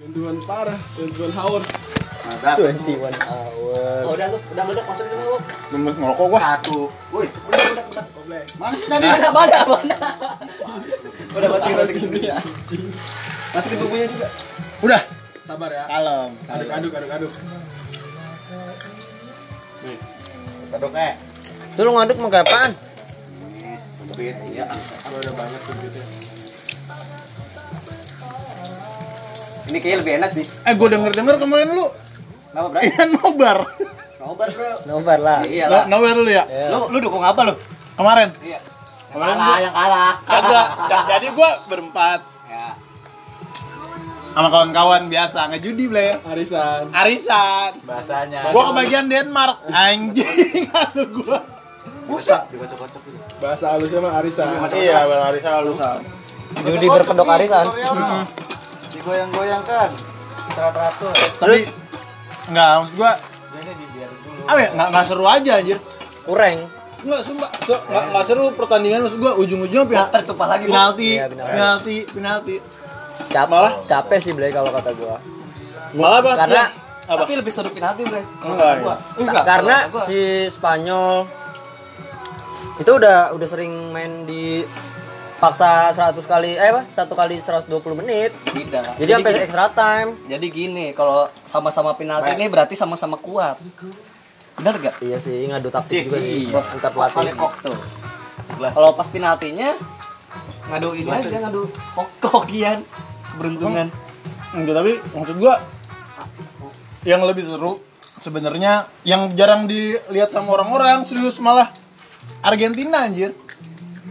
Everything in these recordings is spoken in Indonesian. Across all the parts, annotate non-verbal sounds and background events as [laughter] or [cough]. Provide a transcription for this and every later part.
Tentuan parah, tentuan hours. Ada. 21 hours. Oh, udah lu, udah meledak masukin dulu. Lemes ngerokok gua. Satu. Woi, udah udah udah. Goblek. Mana sih tadi? Mana mana mana. Udah masukin. sini anjing. Masukin bumbunya juga. Udah. Sabar ya. Kalem. Aduk aduk aduk aduk. Aduk eh. Itu lu ngaduk mau kayak apaan? Iya. Kalau udah banyak tuh gitu. Ini kayaknya lebih enak sih. Eh gua denger-denger kemarin lu Kenapa, Bro? Ian nobar. Nobar, Bro. Nobar lah. Iya lah. Nobar lu ya? Ya. Lu lu dukung apa lu? Kemarin. Iya. Kemarin gua yang kalah. kagak. Ja- Jadi gua berempat Ya. sama kawan-kawan biasa ngejudi ble. Arisan. Arisan. Bahasanya. Gua kebagian Denmark. Anjing [laughs] atuh gua. Busa. Dikocok-kocok gitu. Bahasa halusnya mah arisan. Iya, bang arisan lu. Judi berkedok arisan. Digoyang-goyangkan. Teratur-teratur. Terus enggak maksud gua apa ya enggak enggak seru aja anjir. Kureng. Enggak sumpah, so, enggak enggak seru pertandingan maksud gua ujung-ujungnya pihak Tertumpah lagi. Penalti, Iya, penalti. penalti, penalti. Cap Malah? capek sih Blay kalau kata gua. Malah apa? Karena Ya, apa? Tapi lebih seru penalti, Bre. Enggak, Gua. Ta- karena si Spanyol itu udah udah sering main di paksa 100 kali eh apa? Satu kali 120 menit. tidak. Jadi sampai gini- extra time. Jadi gini, kalau sama-sama penalti ini berarti sama-sama kuat. Bener gak? Iya sih, ngadu taktik juga sih. Iya. Antar pelatih. kok tuh. Kalau pas penaltinya ngadu ini aja ngadu hokian beruntungan. Enggak, tapi maksud gua yang lebih seru sebenarnya yang jarang dilihat sama orang-orang serius malah Argentina anjir.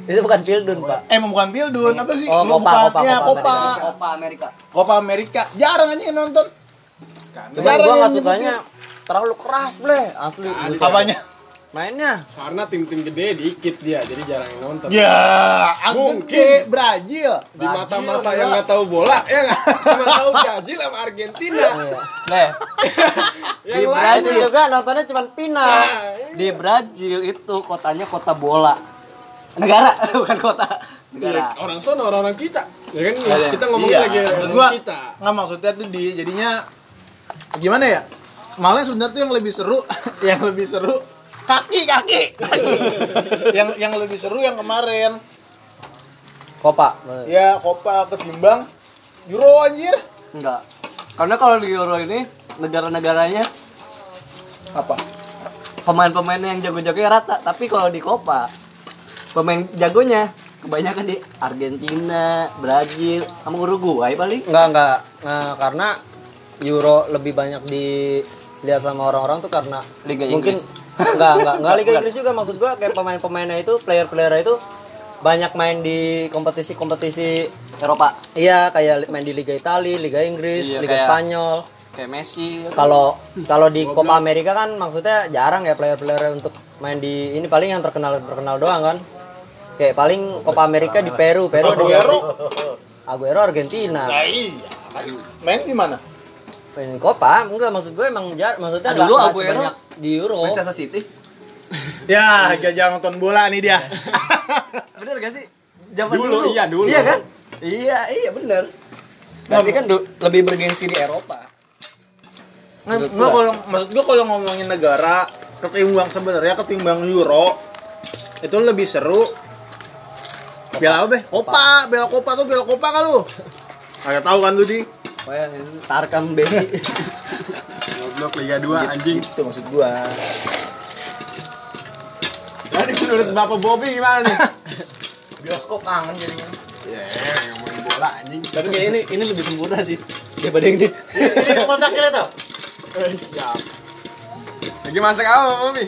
Itu bukan Pildun, Pak. Eh bukan Pildun, apa sih? Oh, Copa, Copa, ya, Copa Copa. Amerika. Copa Amerika. Jarang aja yang nonton. Jarang gua nggak yang sukanya terlalu keras, Blay. Asli. Apanya? Mainnya. Karena tim-tim gede dikit dia, jadi jarang yang nonton. Ya, Mungkin. Brazil. Di mata-mata yang nggak tahu bola, ya nggak? Cuma tahu Brazil sama Argentina. Leh, [laughs] Yang Di lain Brazil juga nontonnya cuma final. di Brazil itu kotanya kota bola. Negara, [laughs] bukan kota. Negara. ya, orang sono orang-orang kita. Ya kan kita ngomongin Iya, lagi orang gua kita. nggak maksudnya tuh di jadinya gimana ya? Malah sebenarnya tuh yang lebih seru, [laughs] yang lebih seru kaki kaki. kaki. [laughs] yang yang lebih seru yang kemarin Copa. ya Copa ketimbang Euro anjir. Enggak. Karena kalau di Euro ini negara-negaranya Apa? pemain-pemainnya yang jago-jago ya rata, tapi kalau di Copa pemain jagonya kebanyakan di Argentina, Brazil, sama Uruguay paling. Enggak, enggak. Nah, karena Euro lebih banyak dilihat sama orang-orang tuh karena Liga mungkin Inggris. enggak, enggak, enggak Liga [laughs] Inggris juga maksud gua kayak pemain-pemainnya itu, player-player itu banyak main di kompetisi-kompetisi Eropa iya kayak main di Liga Italia, Liga Inggris, Iya, Liga kayak- Spanyol. kayak Messi. Kalau kalau di Copa America kan maksudnya jarang ya player-player untuk main di ini paling yang terkenal terkenal doang kan. Kayak paling Copa America di Peru, Peru ada siapa Aguero. Argentina. Nah, iya. Main di mana? Main Copa enggak maksud gue emang jar maksudnya dulu Aguero di Euro. Manchester City. Ya, gajah nonton bola nih dia. [laughs] Bener gak sih? Zaman Dulu, iya, dulu. Iya kan? Iya, iya bener. Tapi kan lebih bergengsi di Eropa. Nggak, nggak, kalau maksud gua kalau ngomongin negara ketimbang sebenarnya ketimbang Euro itu lebih seru Piala apa, Be? Copa, Piala Copa tuh Piala Copa kan lu? Kagak tahu kan lu, Di? Wah, ini Tarkam Besi. Goblok Liga 2 anjing. Itu maksud gua. Tadi menurut Bapak Bobby gimana nih? [laughs] Bioskop kangen jadinya. Ya, ngomongin bola anjing. Tapi kayak ini ini lebih sempurna sih daripada yang di. Ini ke mana kira tuh? Eh, siap. Lagi masak apa, Bobby?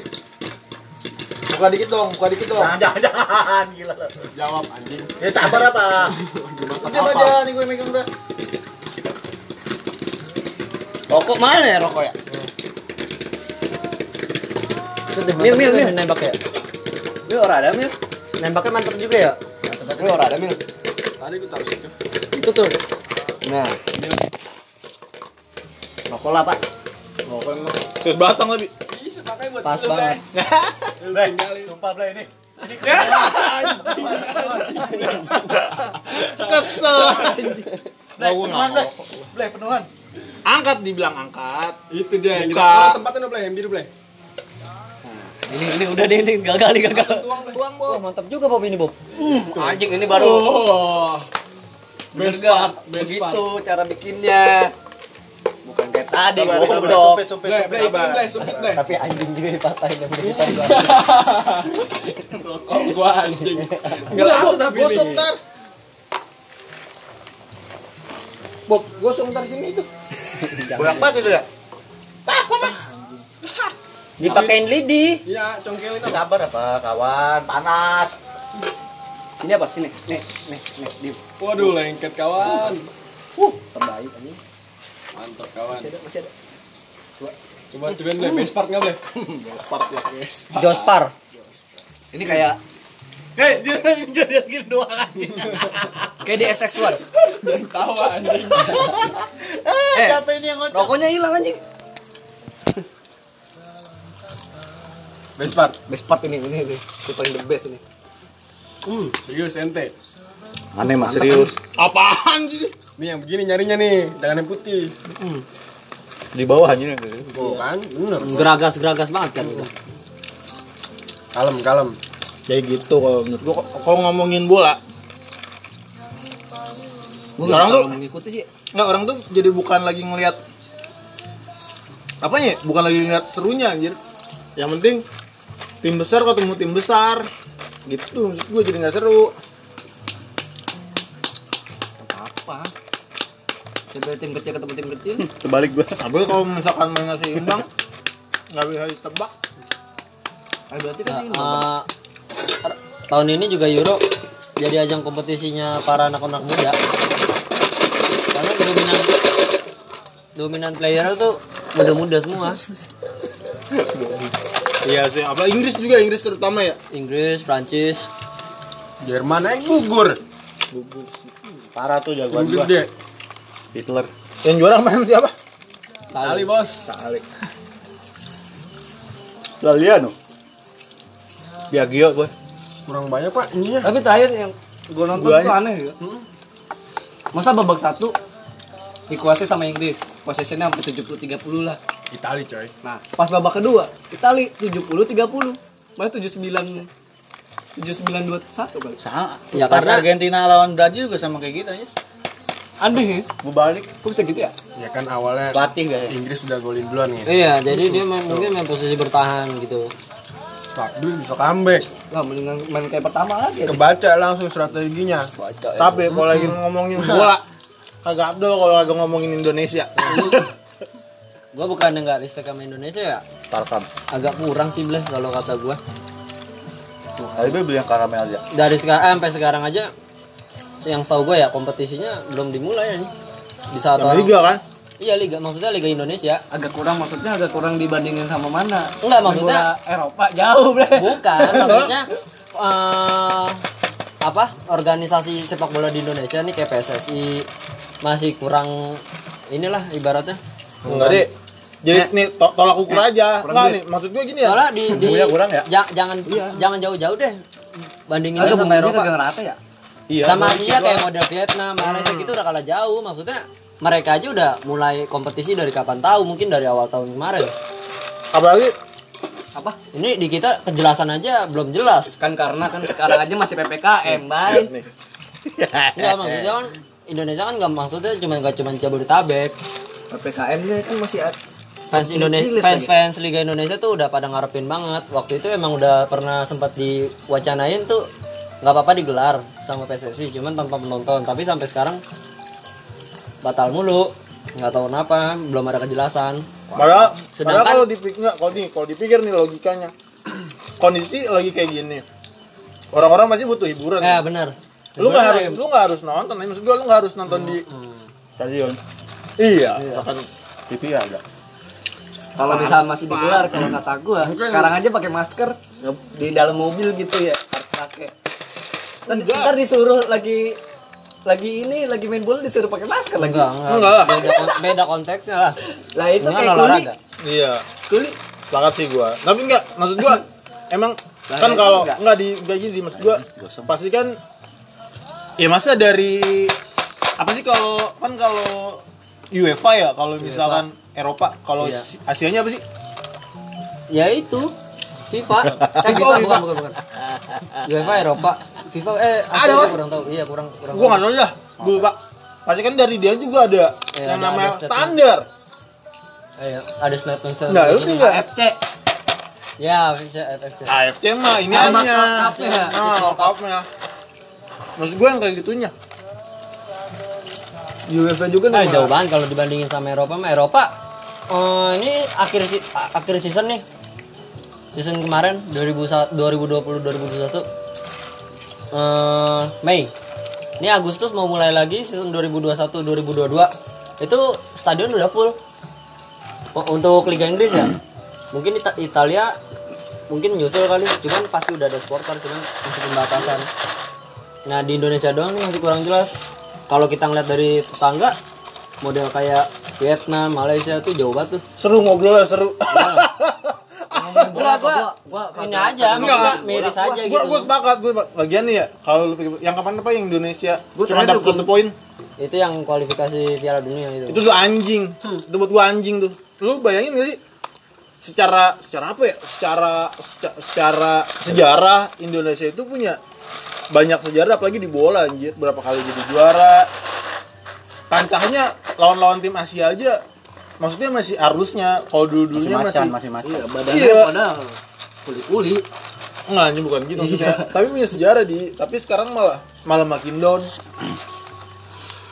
Buka dikit dong, buka dikit dong. jangan jangan gila. Jawab anjing. Ya sabar apa? Udah apa? aja nih gue megang udah. Rokok mana ya rokok ya? Mil mil mil nembak ya. Ini orang ada mil. Nembaknya mantap juga ya. Ini orang ada mil. Tadi gue taruh situ. Itu tuh. Nah. Rokok lah pak. Oh, kan terus batang lebih. Buat Pas lu, banget. [laughs] Bre. Sumpah Blay ini. Kesel. Nah, mau. Bleh, penuhan. Angkat dibilang angkat. Itu dia. Buka. Oh, tempatnya yang biru boleh. Ini ini udah deh ini gagal nih gagal. Tuang, Wah, Bob. mantap juga Bob ini, Bob. Anjing ini baru Oh. best Best part, best begitu cara bikinnya. Bleh, sumpit bleh. Tapi anjing juga dipatahin yang udah kita bilang. [laughs] Rokok gua anjing. Enggak laku tapi ini. ntar. Bob, gosok ntar sini itu. Bolak banget itu ya? Dipakein lidi. Iya, congkelin apa? Sabar apa, kawan? Panas. Ini apa sini? Nih, nih, nih, di Waduh, lengket kawan. uh, terbaik anjing. Mantap kawan. Masih ada, masih ada. Coba cobain bleh, best part enggak bleh? Part lah. Best part. Jospar. Ini kayak Hei, dia [laughs] dia gini doang anjing. kayak di XX1. Tawa anjing. Eh, Siapa ini yang ngocok? rokoknya hilang anjing. Best part. Best part ini, ini, ini. Ini paling the best ini. Hmm, serius ente. Aneh mas serius. Apaan sih? Nih yang begini nyarinya nih, jangan yang putih. Di bawah anjing. Tuh kan, bener. Geragas-geragas banget kan udah. Kalem, kalem. Kayak gitu kalau menurut gua kalau ngomongin bola, Gue Orang tuh- mengikuti sih. nggak orang tuh jadi bukan lagi ngelihat apanya? Bukan lagi ngeliat serunya anjir. Yang penting tim besar ketemu tim besar. Gitu maksud gua jadi nggak seru. Coba tim kecil ketemu tim kecil. [laughs] Terbalik gua. Tapi kalau misalkan mainnya seimbang nggak bisa ditebak. Ah, berarti kan ini. Eh, er- tahun ini juga Euro jadi ajang kompetisinya para anak-anak muda. Karena dominan dominan player tuh muda-muda semua. Iya sih, apa Inggris juga Inggris terutama ya. Inggris, Prancis, Jerman aja gugur. Parah tuh jagoan Gugur gua. gede. Hitler. Yang juara main siapa? Kali bos. Kali. Laliano. [laughs] Biagio gua. Kurang banyak pak ininya. Tapi terakhir yang gue nonton Duanya. tuh aneh ya. Masa babak satu dikuasai sama Inggris. Possessionnya sampai 70-30 lah. Itali coy. Nah, pas babak kedua, Itali 70-30. Malah 79 7921 kali. Sama. Ya, karena- Argentina lawan Brazil juga sama kayak gitu aja. Aneh ya. Gua balik. Kok bisa gitu ya? Ya kan awalnya Pelatih kayaknya. Inggris udah golin duluan gitu. Iya, jadi dia main, mungkin main posisi bertahan gitu. Takdir bisa comeback. Lah mendingan main kayak pertama lagi. Kebaca langsung strateginya. Baca. Tapi kalau lagi ngomongin bola kagak Abdul kalau lagi ngomongin Indonesia. [laughs] Gua bukan nggak respect sama Indonesia ya, Tarkam. agak kurang sih bleh kalau kata gue beli yang karamel aja. Dari sekarang sampai sekarang aja yang tahu gue ya kompetisinya belum dimulai ya di saat Yang orang liga kan? iya liga maksudnya liga Indonesia Agak kurang maksudnya agak kurang dibandingin sama mana? Enggak, maksudnya- Bola Eropa jauh, Bre. bukan [laughs] maksudnya eh apa organisasi sepak bola di Indonesia nih kayak PSSI masih kurang inilah ibaratnya Enggak deh. Jadi nih to- tolak ukur aja. Enggak nih, maksud gue gini ya. soalnya di, di kurang ya? ja- jangan jangan jauh-jauh deh bandingin sama Eropa kagak rata ya? Iya. sama Asia kayak model Vietnam Malaysia gitu udah kalah jauh. Maksudnya mereka aja udah mulai kompetisi dari kapan tahu mungkin dari awal tahun kemarin. Apalagi Apa? ini di kita kejelasan aja belum jelas. Kan karena kan sekarang aja masih PPKM, Bay. Enggak maksudnya kan Indonesia kan nggak maksudnya cuma nggak cuma Jabodetabek. PPKM-nya kan masih ada fans Indonesia fans fans Liga Indonesia tuh udah pada ngarepin banget. Waktu itu emang udah pernah sempat diwacanain tuh nggak apa-apa digelar sama PSSI cuman tanpa penonton tapi sampai sekarang batal mulu nggak tahu kenapa belum ada kejelasan padahal, padahal Sedangkan- kalau dipikir enggak kalau nih kalau dipikir nih logikanya. Kondisi lagi kayak gini. Orang-orang masih butuh hiburan. ya benar lu nggak harus Sebenarnya lu nggak harus nonton maksud gue lu nggak harus nonton di Stadion. iya akan TV ada. Kalau bisa masih digelar kalau kata gua, sekarang aja pakai masker di dalam mobil gitu ya, harus pakai. Ntar, ntar disuruh lagi lagi ini lagi main bola disuruh pakai masker lagi. enggak enggak, Enggak lah. beda, kon- beda konteksnya lah Lah itu kan kayak kuli. olahraga iya Kuli. sepakat sih gua tapi enggak maksud gua emang kan itu kalau enggak. enggak di enggak gini maksud gua pasti kan ya masa dari apa sih kalau kan kalau UEFA ya kalau misalkan Eropa, kalau Iya. si- Asianya apa sih? Ya itu FIFA. [laughs] Eh, FIFA, FIFA. bukan, bukan, bukan. UEFA Eropa. FIFA eh Ada, kurang tahu. Iya, kurang kurang. Gua nggak tahu ya. Gue lupa. Pasti kan dari dia juga ada Iya, yang ada- namanya ada standar. Iya, ada statement Nah, begini. enggak AFC. Ya, FFC, FFC. AFC mah ini hanya. Nah, cupnya. Maksud gue yang kayak gitunya. UEFA juga Nah, jauh banget kalau dibandingin sama Eropa mah Eropa eh, ini akhir si- akhir season nih. Season kemarin 2020 2021 eh Mei. Ini Agustus mau mulai lagi season 2021 2022. Itu stadion udah full. Oh, Untuk Liga Inggris ya. Mungkin Ita- Italia mungkin nyusul kali, cuman pasti udah ada supporter, cuman masih pembatasan. Nah di Indonesia doang nih masih kurang jelas. Kalau kita ngeliat dari tetangga, model kayak Vietnam, Malaysia tuh jauh banget tuh. Seru ngobrolnya seru. [laughs] Enggak, gua, gua ini aja, maksudnya miris aja gue gitu. gue sepakat gue lagian nih ya kalau pikir- yang kapan apa yang Indonesia? Gua cuma dapat satu poin. Itu yang kualifikasi Piala Dunia itu. itu tuh anjing. Itu buat gue anjing tuh. Lu bayangin gak sih? Secara secara apa ya? Secara seca- secara sejarah Indonesia itu punya banyak sejarah apalagi di bola anjir. Berapa kali jadi juara. Kancahnya lawan-lawan tim Asia aja maksudnya masih harusnya kalau dulu dulunya Masih macan, masih masih macan. Iya, badannya Iya. pada kuli-kuli. Enggak, ini bukan gitu maksudnya. tapi punya sejarah di, tapi sekarang malah malah makin down.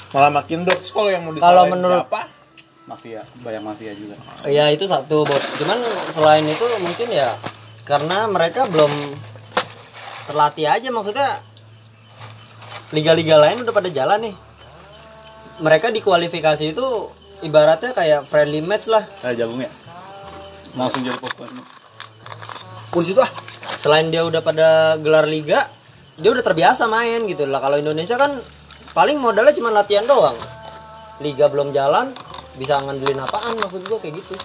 Malah makin down. Kalau yang mau Kalau menurut- siapa? Mafia, bayang mafia juga. Ya itu satu, Bob. Cuman selain itu mungkin ya karena mereka belum terlatih aja maksudnya liga-liga lain udah pada jalan nih. Mereka di kualifikasi itu ibaratnya kayak friendly match lah. Kayak jagung ya. Langsung jadi popcorn. Pus itu ah. Selain dia udah pada gelar liga, dia udah terbiasa main gitu lah. Kalau Indonesia kan paling modalnya cuma latihan doang. Liga belum jalan, bisa ngandelin apaan maksud gua kayak gitu.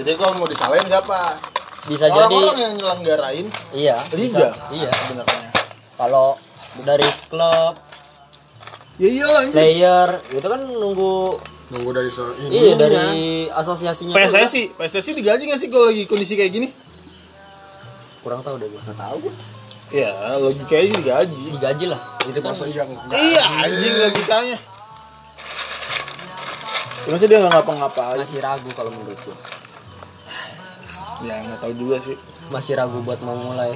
Jadi kalau mau disalahin siapa? Bisa jadi Orang-orang yang nyelenggarain iya, liga. bisa. Iya. sebenarnya. Kalau dari klub, Ya iyalah player, itu kan nunggu Nunggu dari so iya dari asosiasinya tuh PSSI, PSSI digaji nggak sih kalau lagi kondisi kayak gini? kurang tahu deh gua. Nggak tahu gua. Ya, logikanya sih digaji. Digaji lah. Itu kan Masa iya? Iya, anjing logikanya. Ya, Masa dia nggak ngapa-ngapain? masih ragu kalau menurut gua. Ya nggak tahu juga sih. masih ragu buat mau mulai.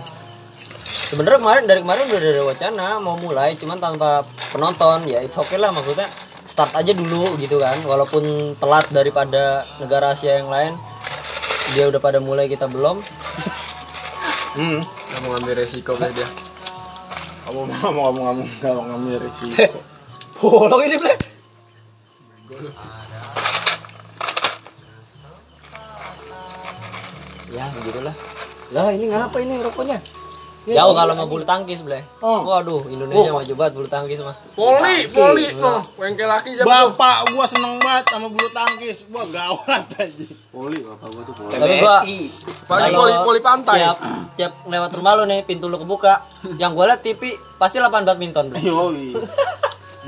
Sebenarnya kemarin dari kemarin udah ada wacana mau mulai, cuman tanpa penonton ya it's okay lah maksudnya start aja dulu gitu kan, walaupun telat daripada negara Asia yang lain. Dia udah pada mulai kita belum. Hmm. Nggak mau ngambil resiko kayak dia. Kamu mau mau kamu kamu kamu ngambil resiko. Bolong ini, Ble. Ya begitulah. Lah, ini ngapa ini rokoknya? Jauh kalau mau bulu tangkis bleh. Oh. Waduh Indonesia maju banget bulu tangkis mah. Poli, poli, no. Wengkel laki jam tuh. Bapak gua seneng banget sama bulu tangkis. Wah gawat anjing. Poli, bapak gua tuh poli. Tapi gua Paling poli, poli pantai. Tiap, tiap lewat rumah lu nih pintu lu kebuka, yang gua liat TV pasti lapangan badminton. Bleh. Yoi.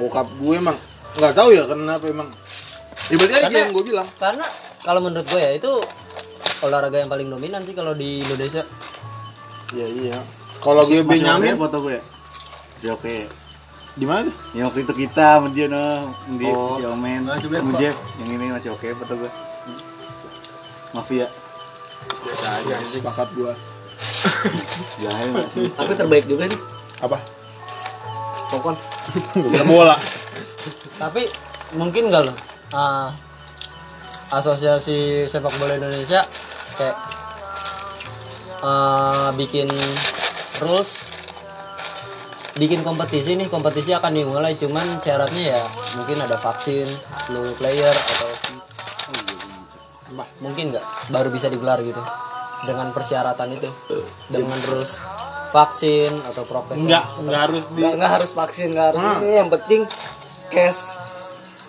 Bokap gue emang nggak tahu ya kenapa emang. Ya berarti aja Karena- yang gue bilang. Karena kalau menurut gue ya itu olahraga yang paling dominan sih kalau di Indonesia. Iya iya. Kalau gue Benyamin oke foto gue ya. Oke. di mana? Yang waktu itu kita sama dia no, dia Oh. si Omen, Nah, coba, sama. Jeff, yang ini masih oke foto gue. Mafia, Biasa aja anjing. Sepakat gua. [laughs] jahil sih? Tapi terbaik juga nih. Apa? Pokon. Bola bola. Tapi mungkin gak loh ah, asosiasi sepak bola Indonesia kayak ah, bikin rules bikin kompetisi nih kompetisi akan dimulai cuman syaratnya ya mungkin ada vaksin seluruh player atau mungkin nggak? Baru bisa digelar gitu. Dengan persyaratan itu dengan terus vaksin atau prokes Enggak, enggak harus di Nggak, nggak harus vaksin, nggak harus. Hmm. Yang penting case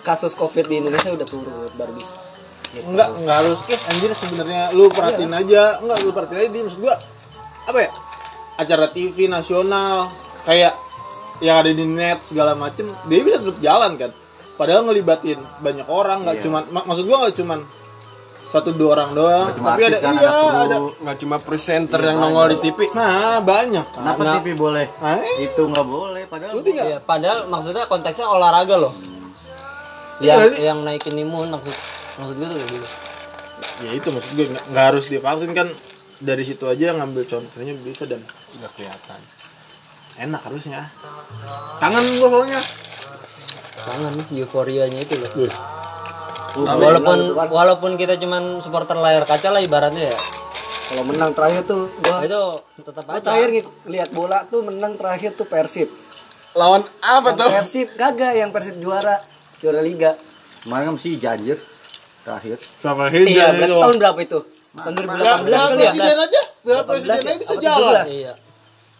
kasus covid di Indonesia udah turun baru bisa. Gitu. enggak enggak harus kes anjir sebenarnya lu perhatiin aja. Enggak lu perhatiin aja di maksud gua apa ya acara TV nasional kayak yang ada di net segala macem dia bisa tetap jalan kan padahal ngelibatin banyak orang nggak Iya. cuman mak- maksud gua nggak cuman satu dua orang doang cuma tapi ada kan, iya ada Nggak cuma presenter yang nongol di TV. nah banyak kan Kenapa Nah. TV boleh? Nah, Itu nggak boleh. Padahal tinggal Iya, padahal maksudnya konteksnya olahraga loh. Iya Yang sih? yang naikin imun maksud maksud gue tuh gitu. ya itu maksud gue nggak nggak harus divaksin kan dari situ aja ngambil contohnya bisa dan Nggak kelihatan. enak harusnya tangan gua soalnya Kangen nih euforianya itu loh. Wih, Walaupun walaupun kita cuman supporter layar kaca lah ibaratnya ya. Kalau menang terakhir tuh gua Itu tetap gua aja. terakhir lihat bola tuh menang terakhir tuh Persib. Lawan apa Yang tuh? Persib kagak yang Persib juara juara liga. kemarin kan mesti janjir terakhir. sama Hijau Iya, berarti tahun berapa itu? Tahun 2018 Piala kali ya? presiden aja Piala 18 presiden ya? aja bisa jalan 17? Iya.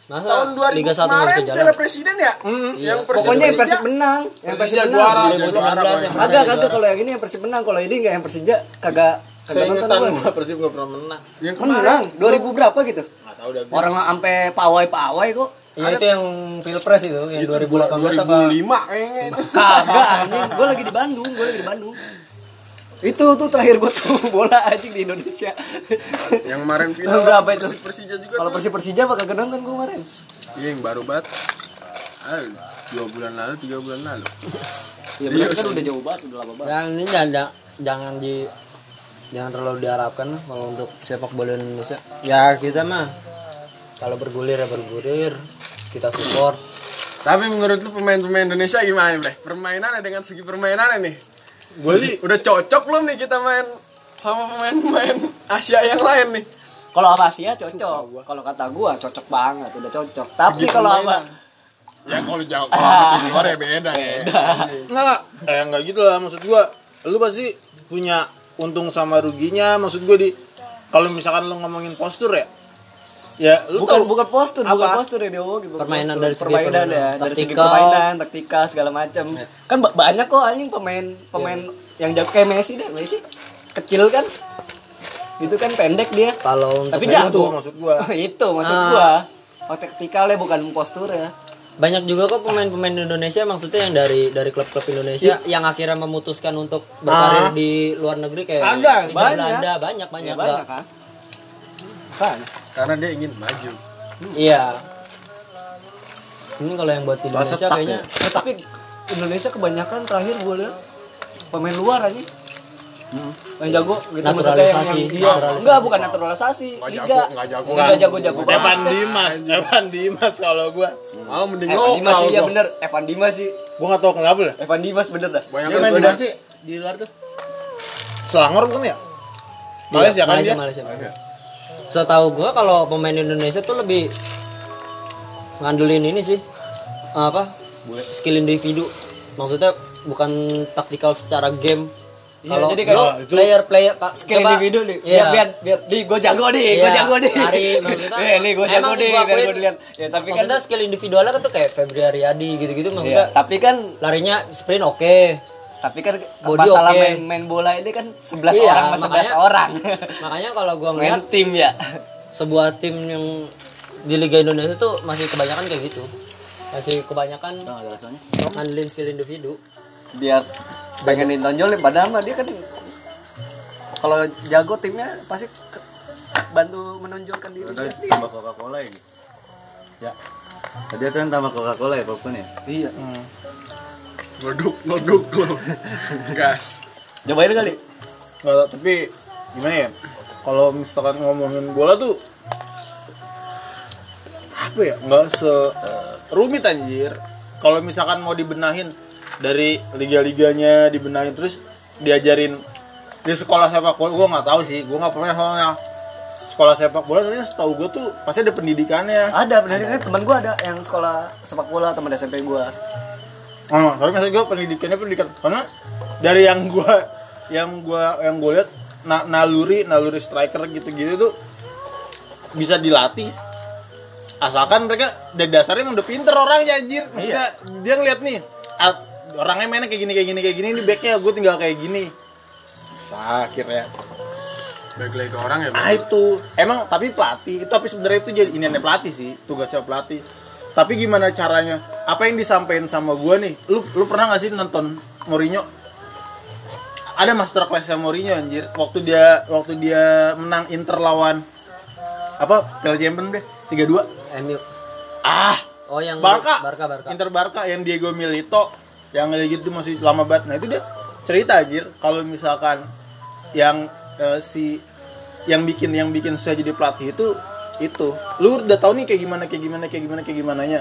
Masa Tahun 2000 Liga 1 nggak kemarin bisa jalan? Piala Presiden ya? Yang Persib Pokoknya yang. Persib menang, yang Persib menang. juara. 2019 yang Kagak, kagak kalau yang ini yang Persib menang, kalau ini enggak yang Persija kagak saya kagak ingetan nonton gua. Persib nggak pernah menang Yang kemarin. Menang 2000 berapa gitu? nggak tahu dah Orang sampai pawai-pawai kok. Iya itu yang Pilpres itu yang 2018 apa? 2005 kayaknya itu. Kagak anjing, gua lagi di Bandung, gua lagi di Bandung. Itu tuh terakhir gua tahu [laughs] bola anjing di Indonesia. Yang kemarin [laughs] final Berapa itu? Persib Persija juga. Kalau tuh. Persib Persija apa kagak nonton gua kemarin? Iya yang baru banget. Ah, dua bulan lalu, tiga bulan lalu. Ya benar kan udah jauh banget, udah lama banget. Dan ini jangan jangan di jangan terlalu diharapkan kalau untuk sepak bola Indonesia. Ya kita mah kalau bergulir ya bergulir, kita support. Tapi menurut lu pemain-pemain Indonesia gimana, Bre? Permainannya dengan segi permainannya nih. Gue sih Udah cocok belum nih kita main sama pemain-pemain Asia yang lain nih? Kalau sama Asia cocok. Kalau kata gua cocok banget, udah cocok. Tapi kalau sama Ya kalau jauh kalau luar ya beda ya. nggak eh nggak gitu lah maksud gua lu pasti punya untung sama ruginya maksud gua di kalau misalkan lu ngomongin postur ya ya lu bukan tahu bukan postur, bukan Apa? postur ya dia ngomong gitu. Permainan Postur. dari segi permainan permainan. ya, dari segi Taktikal. permainan, taktikal segala macam. Kan ba- banyak kok anjing pemain pemain yang jago kayak Messi deh, Messi kecil kan. Itu kan pendek dia. Kalau Tapi itu jago. maksud gua [laughs] itu maksud Ah. gua. Taktikalnya bukan postur ya. banyak juga kok pemain-pemain Indonesia maksudnya yang dari dari klub-klub Indonesia yang akhirnya memutuskan untuk berkarir Ah. di luar negeri kayak Ada, Liga banyak. Belanda banyak banyak, Ya, banyak kan. Kan. Karena dia ingin maju. Iya. Ini kalau yang buat Indonesia setak kayaknya Eh, tapi Indonesia kebanyakan terakhir gue lihat pemain luar aja. Yang jago gitu yang, Naturalisasi. yang iya. Enggak bukan naturalisasi, Nggak liga. jago, nggak jago. Nggak jago-jago Evan. Dimas Evan Dimas kalau gua Oh, mending Evan Dimas sih ya bener, Evan Dimas sih. gua nggak tahu kenapa lah Evan Dimas bener dah. Banyak kan main di sih di luar tuh Selangor bukan ya Malaysia Iya, kan dia Malaysia, Malaysia. Setahu gua kalau pemain Indonesia tuh lebih ngandelin ini sih apa skill individu maksudnya bukan taktikal secara game Iya, kalau jadi Wah, itu player player Skill coba- individu nih. iya. Biar biar biar di gue jago nih, gue Iya, jago nih. Hari [laughs] maksudnya Eh, nih gue jago nih, biar akuin, gue dilihat. Ya tapi kan skill individualnya kan tuh kayak Febri Ariadi gitu-gitu Iya, maksudnya tapi kan larinya sprint oke tapi kan Body masalah oke. main, main bola ini kan 11 Iya, orang sama 11 makanya- orang. makanya kalau gua main ngeliat tim ya. sebuah tim yang di Liga Indonesia tuh masih kebanyakan kayak gitu masih kebanyakan ada rasanya. ngandelin skill individu Biar pengen ditonjolin padahal mah dia kan kalau jago timnya pasti ke- bantu menonjolkan diri Tadi dia sendiri. tambah Coca-Cola ini. Ya. Tadi itu kan tambah Coca-Cola ya, Popcorn ya? Iya. Ngelduk, ngelduk lu. Gas. Cobain kali. nggak tahu, tapi gimana ya kalau misalkan ngomongin bola tuh apa ya nggak se eh, rumit anjir kalau misalkan mau dibenahin dari liga-liganya dibenahin terus diajarin di sekolah sepak bola gue nggak tahu sih gue nggak pernah soalnya sekolah sepak bola soalnya setahu gue tuh pasti ada pendidikannya Ada kan teman gua ada yang sekolah sepak bola teman SMP gua. Oh, tapi maksud gue pendidikannya pendidikan karena dari yang gue yang gue yang gue lihat na- naluri naluri striker gitu-gitu tuh bisa dilatih. Asalkan mereka dari dasarnya udah pinter orangnya anjir. Maksudnya dia ngeliat nih orangnya mainnya kayak gini kayak gini kayak gini ini backnya gue tinggal kayak gini. Bisa akhirnya. Baik lagi ke orang ya, ah itu. Emang tapi pelatih itu tapi sebenarnya itu jadi ini pelatih sih tugasnya pelatih tapi gimana caranya? Apa yang disampaikan sama gue nih? Lu lu pernah gak sih nonton Mourinho? Ada master class Mourinho anjir. Waktu dia waktu dia menang Inter lawan apa Piala Champions deh 3-2 MU ah! Oh yang Barca. Barca Barca. Inter Barca yang Diego Milito yang kayak gitu masih lama banget. Nah itu dia cerita anjir. Kalau misalkan yang eh, si yang bikin yang bikin saya jadi pelatih itu itu. Lu udah tahu nih kayak gimana kayak gimana kayak gimana kayak gimana nya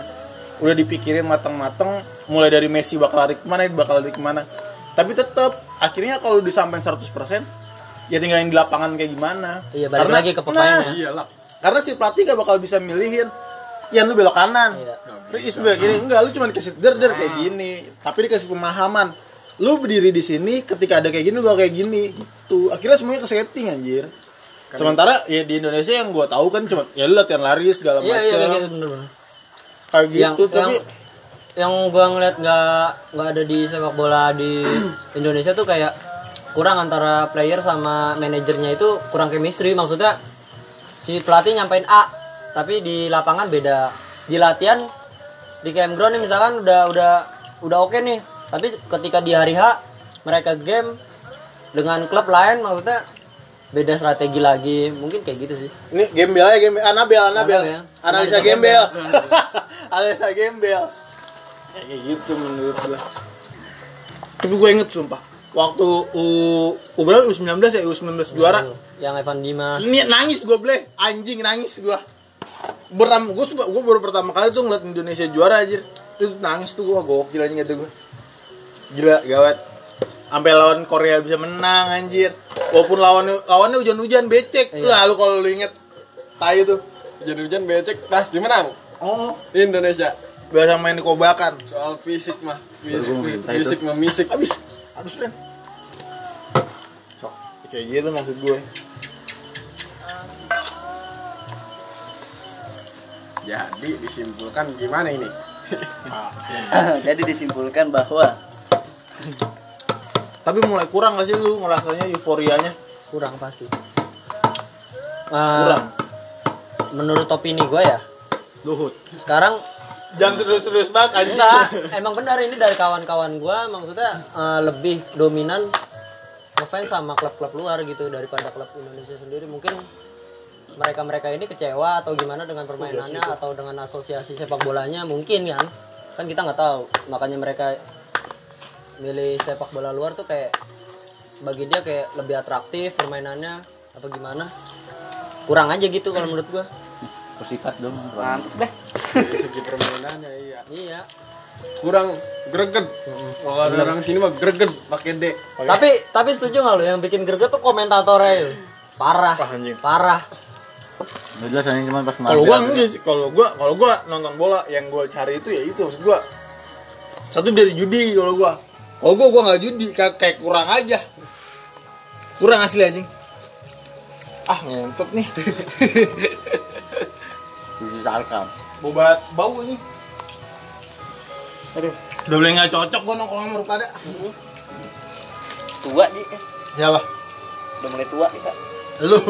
udah dipikirin matang-matang mulai dari Messi bakal lari ke mana bakal lari ke mana. Tapi tetap akhirnya kalau disampaikan 100% ya tinggal yang di lapangan kayak gimana. Iya, balik lagi ke pemainnya. nah, Iyalah. karena si pelatih gak bakal bisa milihin ya lu belok kanan. Iya. Terus belok kiri enggak lu cuma dikasih der der kayak gini. Tapi dikasih pemahaman lu berdiri di sini ketika ada kayak gini lu kayak gini. Gitu. Akhirnya semuanya ke setting anjir sementara ya di Indonesia yang gua tahu kan cuma ya lu latihan lari segala iya iya macam kayak gitu bener-bener kayak yang gitu tapi yang, yang gua ngeliat nggak nggak ada di sepak bola di [clears throat] Indonesia tuh kayak kurang antara player sama manajernya itu kurang chemistry. Maksudnya si pelatih nyampein A tapi di lapangan beda. Di latihan di campground nih misalkan udah udah udah oke nih. Tapi ketika di hari H mereka game dengan klub lain maksudnya beda strategi lagi. Mungkin kayak gitu sih. Ini gembel aja gembel. Anabel Anabel. Analisa gembel. [laughs] Analisa gembel. Ya, kayak gitu menurut gua. Tapi gue inget sumpah. Waktu U U berapa U19 ya U19 juara. Yang Evan Dimas. Ini nangis gue ble. Anjing nangis gue beram gue gue baru pertama kali tuh ngeliat Indonesia juara aja itu nangis tuh gue gokil aja gitu gue gila gawat sampai lawan Korea bisa menang anjir walaupun lawannya lawannya hujan-hujan becek Iya. lalu kalau lu inget tai tuh Hujan-hujan becek pasti menang. oh Indonesia. biasa main di kobakan Soal fisik mah. Fisik, fisik memisik. habis habis friend sok kayak gitu maksud gue Jadi disimpulkan gimana ini? [laughs] Jadi disimpulkan bahwa tapi mulai kurang gak sih lu ngerasanya euforianya? Kurang pasti. Kurang. Eh, menurut opini gue ya Luhut. sekarang jangan serius-serius banget anjing. Enggak emang benar ini dari kawan-kawan gue maksudnya eh, lebih dominan ngefans sama klub-klub luar gitu daripada klub Indonesia sendiri. Mungkin mereka-mereka ini kecewa atau gimana dengan permainannya atau dengan asosiasi sepak bolanya mungkin kan? Kan kita nggak tahu. Makanya mereka milih sepak bola luar tuh kayak bagi dia kayak lebih atraktif permainannya apa gimana kurang aja gitu kalau menurut gua Persikat dong. mantep deh. Dari segi permainannya iya. iya Kurang greget. Kalau ada orang sini mah greget pakai D. tapi tapi setuju nggak lo yang bikin greget tuh komentatornya itu parah Wah, anjing. parah jelas hanya cuma pas kalau gua enggak kalau gua kalau gua nonton bola yang gua cari itu ya itu maksud gua satu dari judi kalau gua kalau gua gua nggak judi kayak, kayak kurang aja. Kurang asli anjing. Ah ngentot nih. [laughs] Disalkam. bobat bau nih aduh. Udah boleh nggak cocok gua nongkrong sama pada Tua nih. eh. siapa? Udah mulai tua kita. lu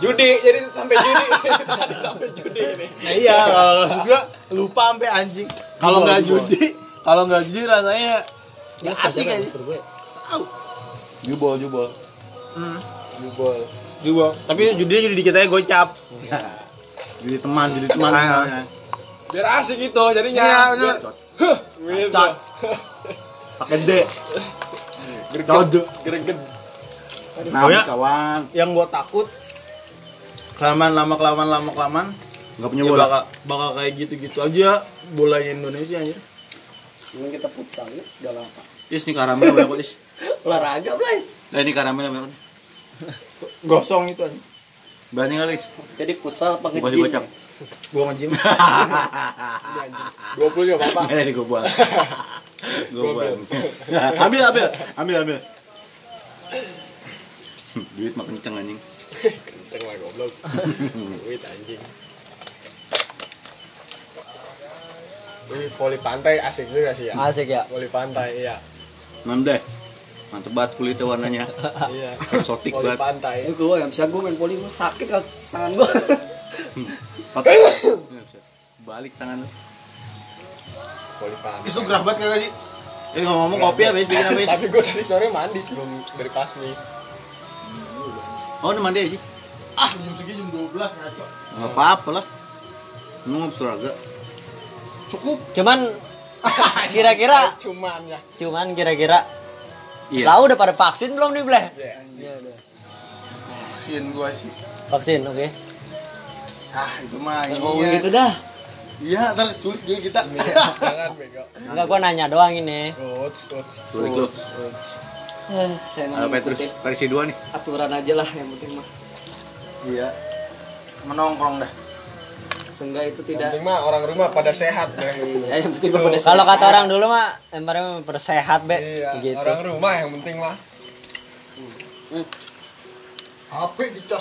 Judi jadi sampai judi. [laughs] Tadi sampai judi ini. nah iya kalau maksud gua lupa sampai anjing kalau nggak judi kalau nggak judi rasanya nggak asik aja tahu Jubol, jubol. Jubol. Jubol. Tapi judi jadi dikit aja gocap. Jadi teman, jadi teman. Ah, semuanya. Biar asik gitu jadinya. Iya, bener. Biar- Gitu. Pakai D. Greget. Greget. Nah, ya. kawan. Yang gua takut kelamaan lama kelamaan lama kelamaan Enggak punya ya bola. bakal, bakal kayak gitu-gitu aja bolanya Indonesia aja. Mending kita futsal yuk, udah lama. Is nih karamel banyak kok, Is. Olahraga, Blay. Nah, ini karamel banyak. [laughs] [laughs] Gosong itu aja. Berani kali, Is. Jadi futsal apa Gua nge-gym? gocap. Gua nge-gym. [laughs] 20 juga apa? Eh, ini gua buang. Gua buang. ambil, ambil. Ambil, ambil. Duit mah kenceng anjing. Kenceng lah goblok. Duit anjing. Ini voli pantai asik juga sih ya. asik ya Voli pantai iya. Non deh. Mantep banget kulitnya warnanya. Iya. Eksotik Voli banget. pantai. Ini gue yang bisa gue main poli gue sakit kan tangan gue. Pakai. [laughs] balik tangan lu. Poli panas. Itu gerah banget kagak sih? Ini ngomong kopi habis bikin habis. Tapi gue tadi sore mandi sebelum dari pasmi. Oh, ini mandi aja. Ah, jam segini jam 12 ngaco. Enggak apa-apa lah. Ngomong agak. Cukup. Cuman [laughs] kira-kira Cuman ya. cuman kira-kira Iya. Tahu udah pada vaksin belum nih, Bleh? Iya. Vaksin gua sih. Vaksin, oke. Ah, itu mah iya. gitu dah. Iya, ntar sulit juga kita. Jangan bego. Enggak gua nanya doang ini. Uts, uts. Sulit. Uts, uts. Eh, saya mau Petrus versi 2 nih. aturan aja lah yang penting mah. Iya. Menongkrong dah. Seenggak itu Yang tidak penting mah orang rumah pada sehat [laughs] ya. ya yang penting mah pada Kalau sehat. kata orang dulu mah emang bersehat, Be. Iya, Gitu. orang rumah yang penting mah. HP dicas